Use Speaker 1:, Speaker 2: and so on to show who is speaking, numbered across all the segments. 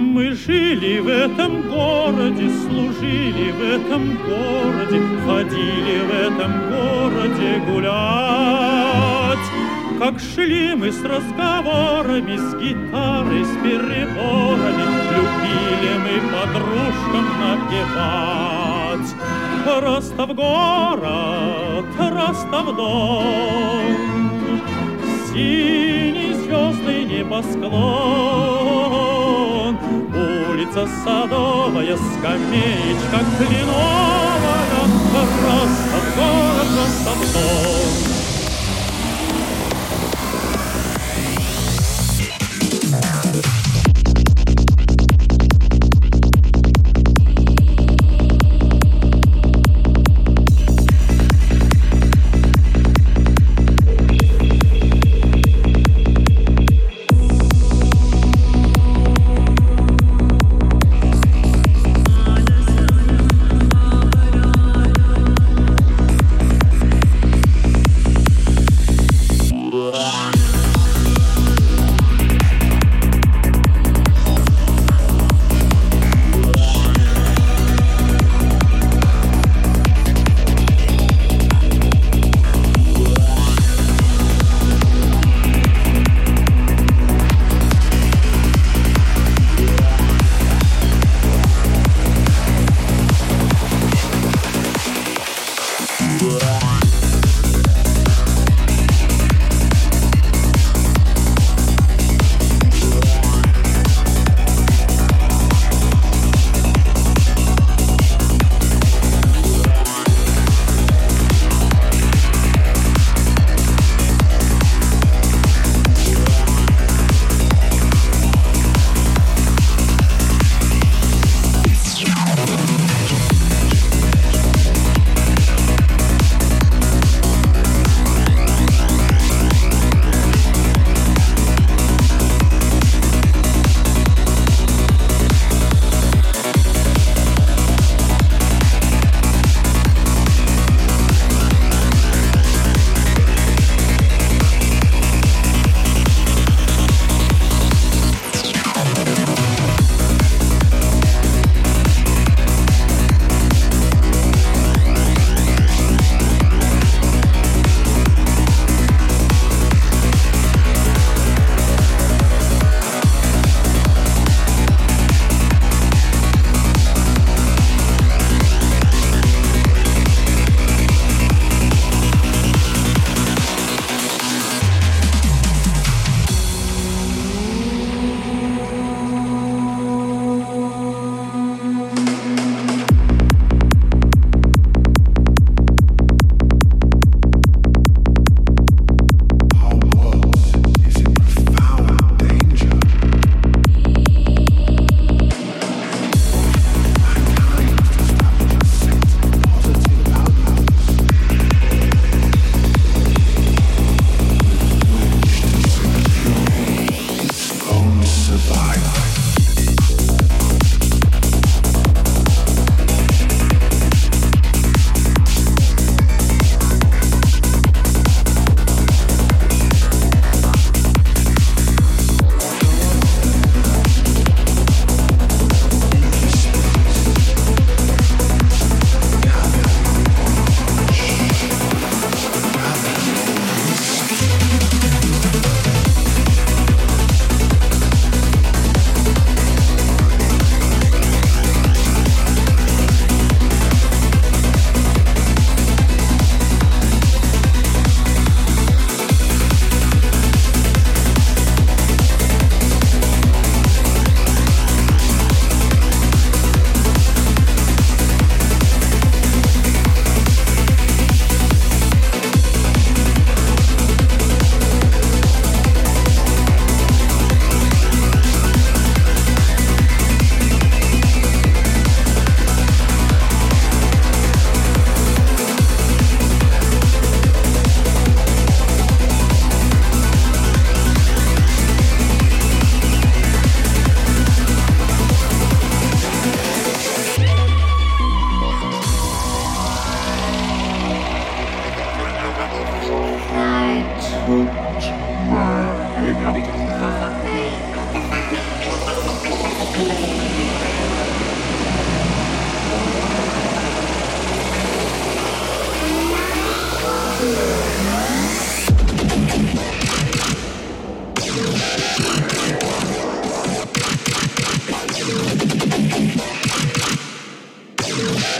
Speaker 1: Мы жили в этом городе, служили в этом городе, ходили в этом городе гулять. Как шли мы с разговорами, с гитарой, с переборами, любили мы подружкам напевать. Ростов город, Ростов дом, Синий звездный небосклон, Улица Садовая, скамеечка кленовая, Ростов город, Ростов дом.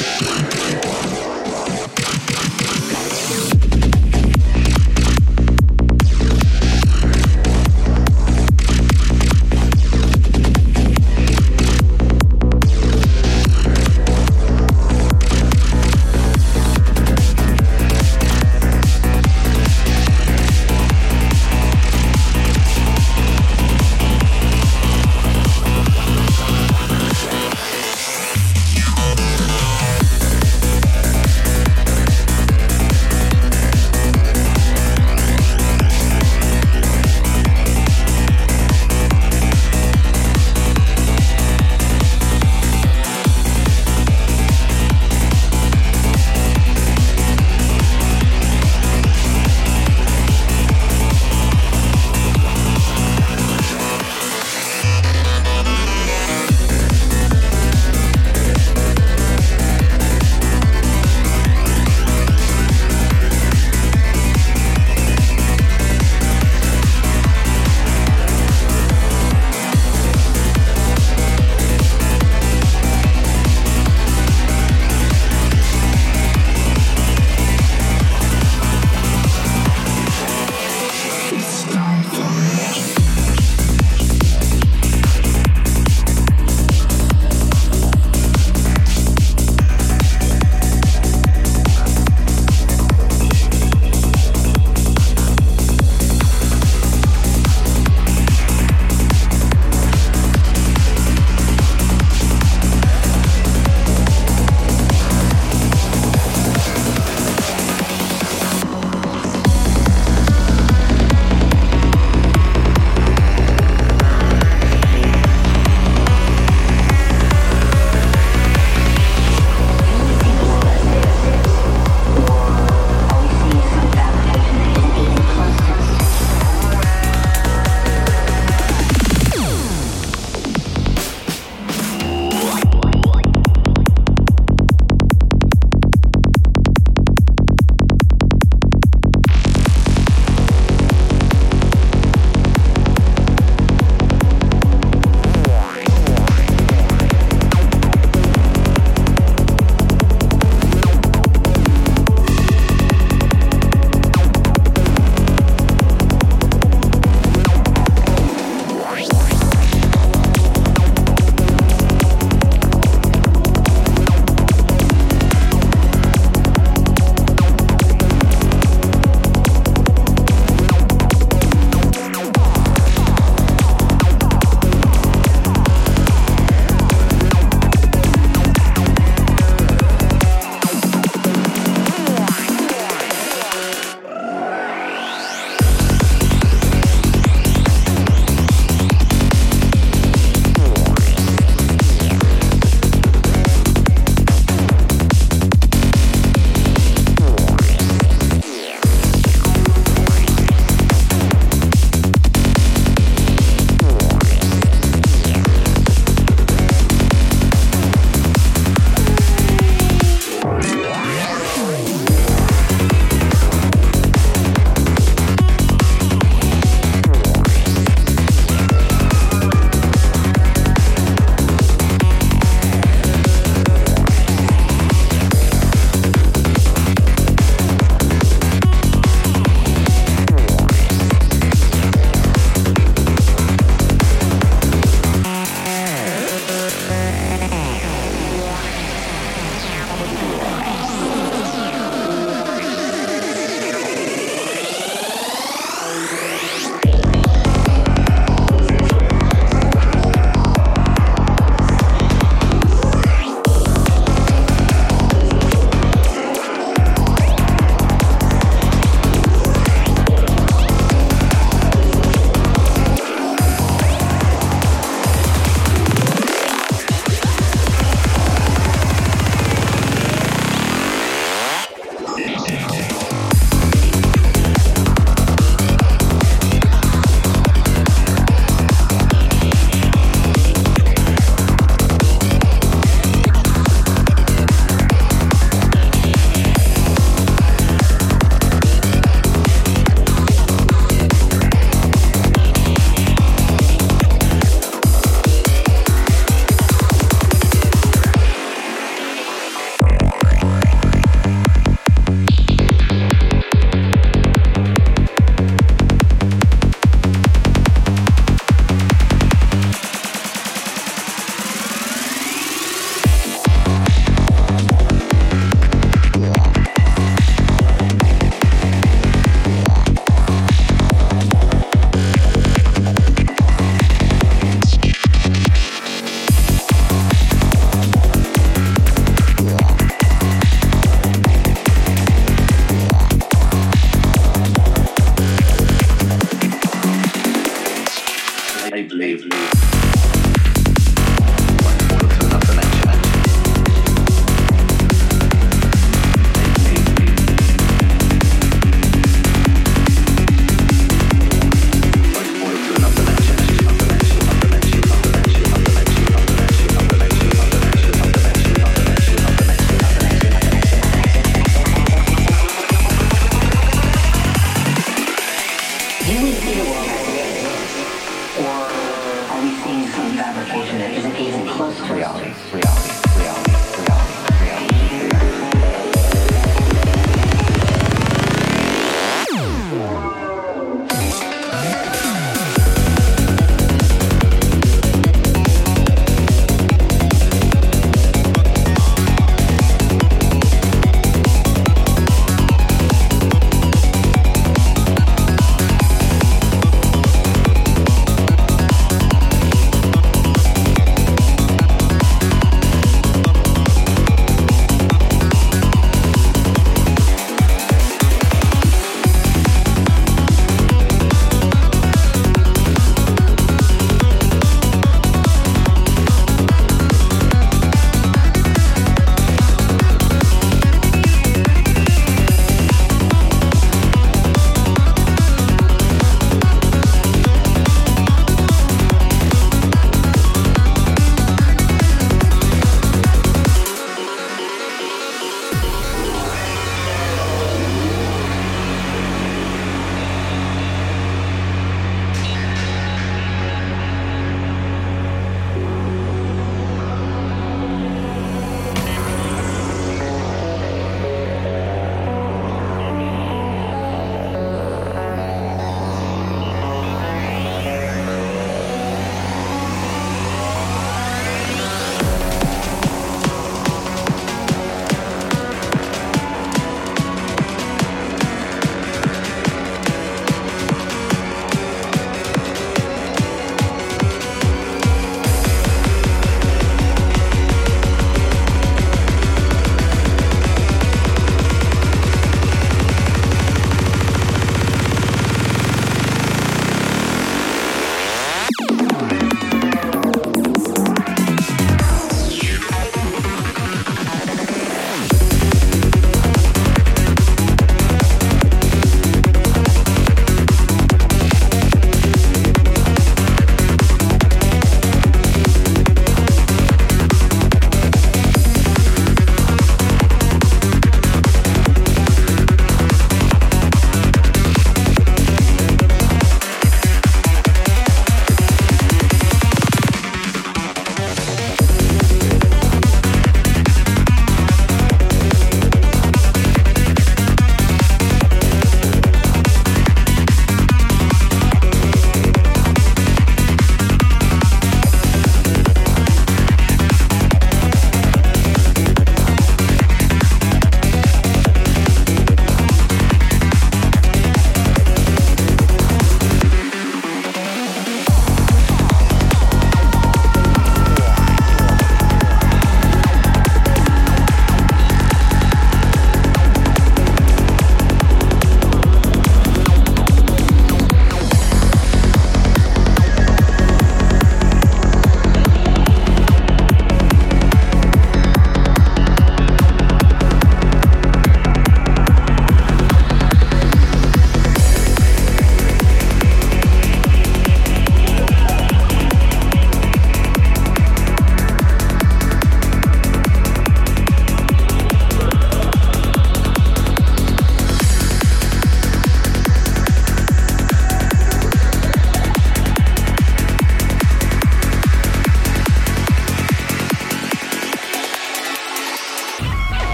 Speaker 2: Yeah.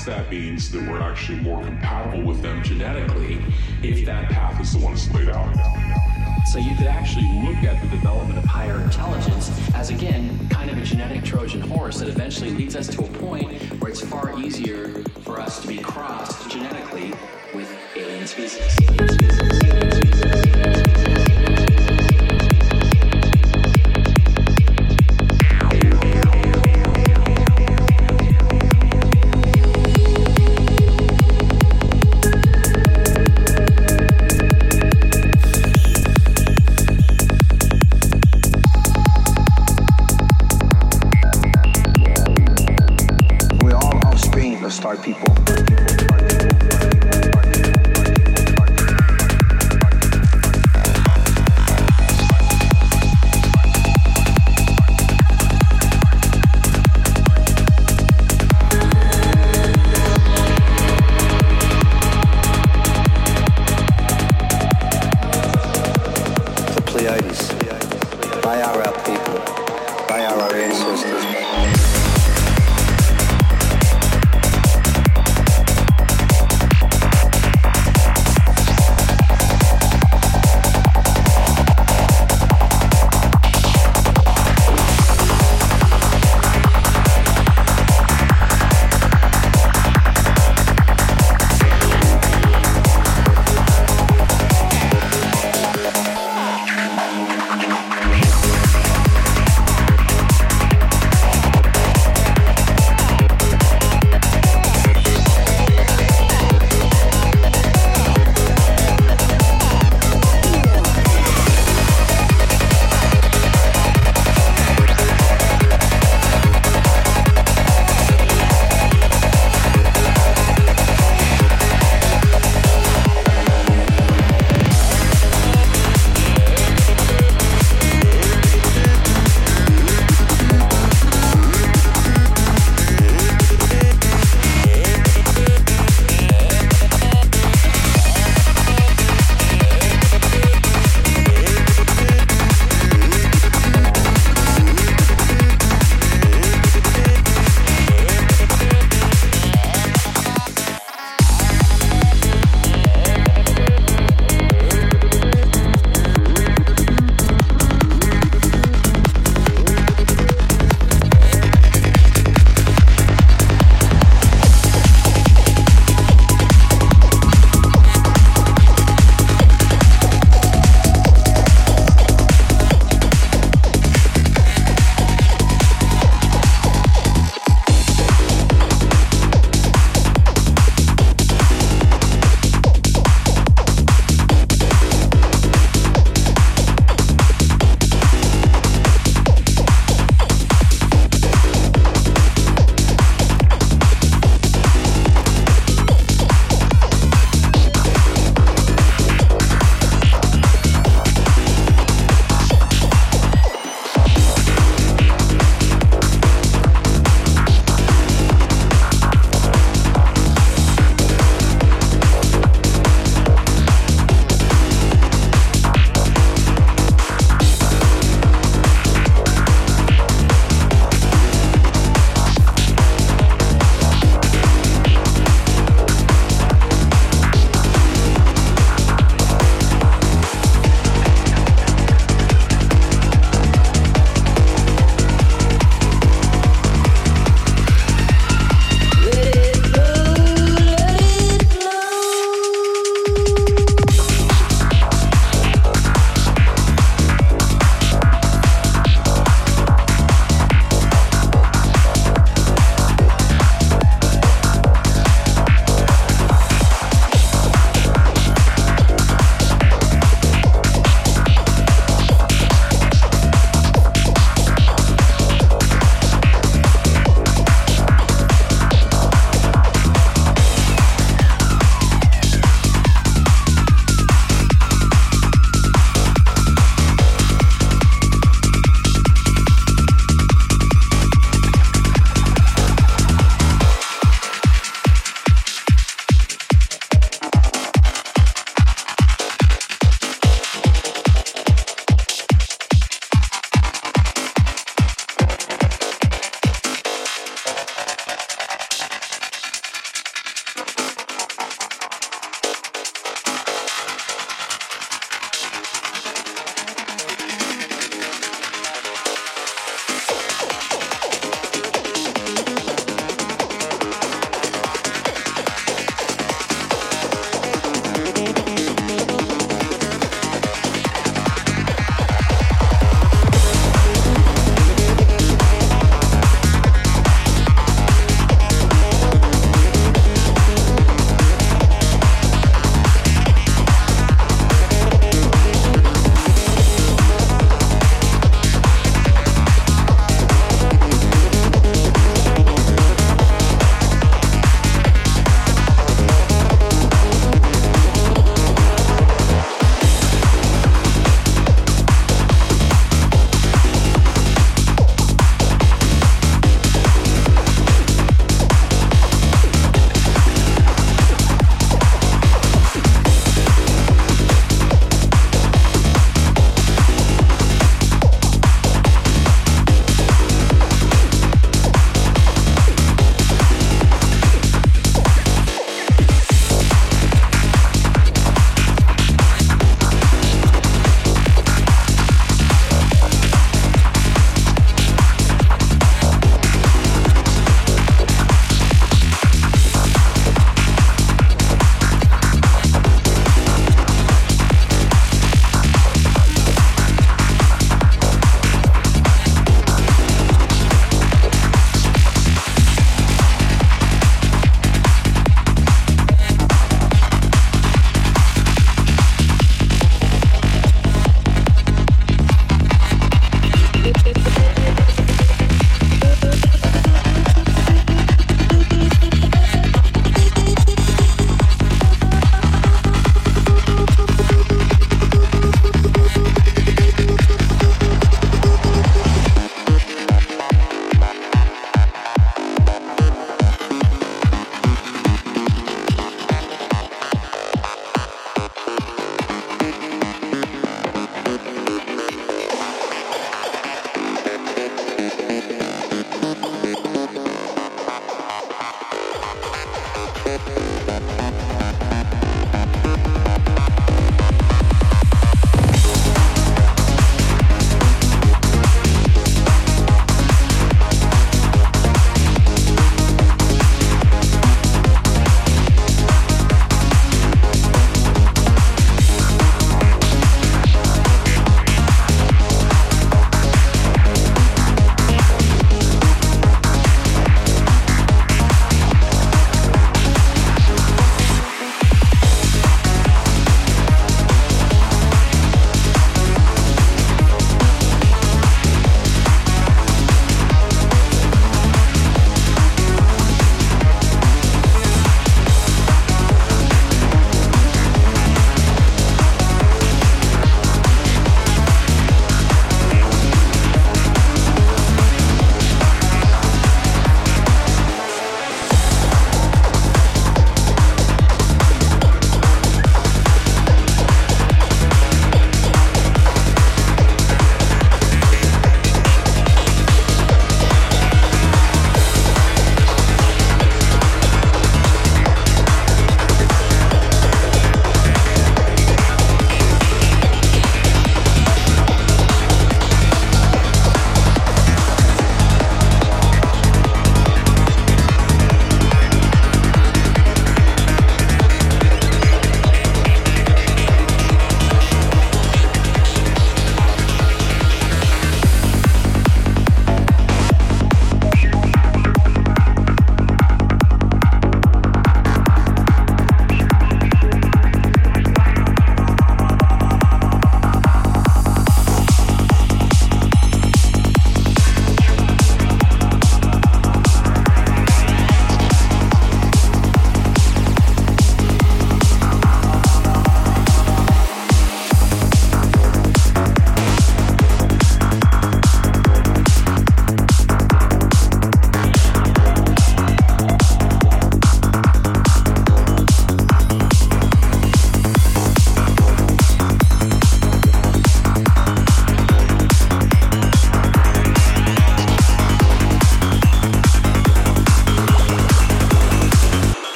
Speaker 3: Perhaps that means that we're actually more compatible with them genetically
Speaker 4: if
Speaker 3: that path is the one that's laid out.
Speaker 4: So you could actually look at the development of higher intelligence as, again, kind of a genetic Trojan horse that eventually leads us to a point where it's far easier for us to be crossed genetically with alien species. Alien species, alien species.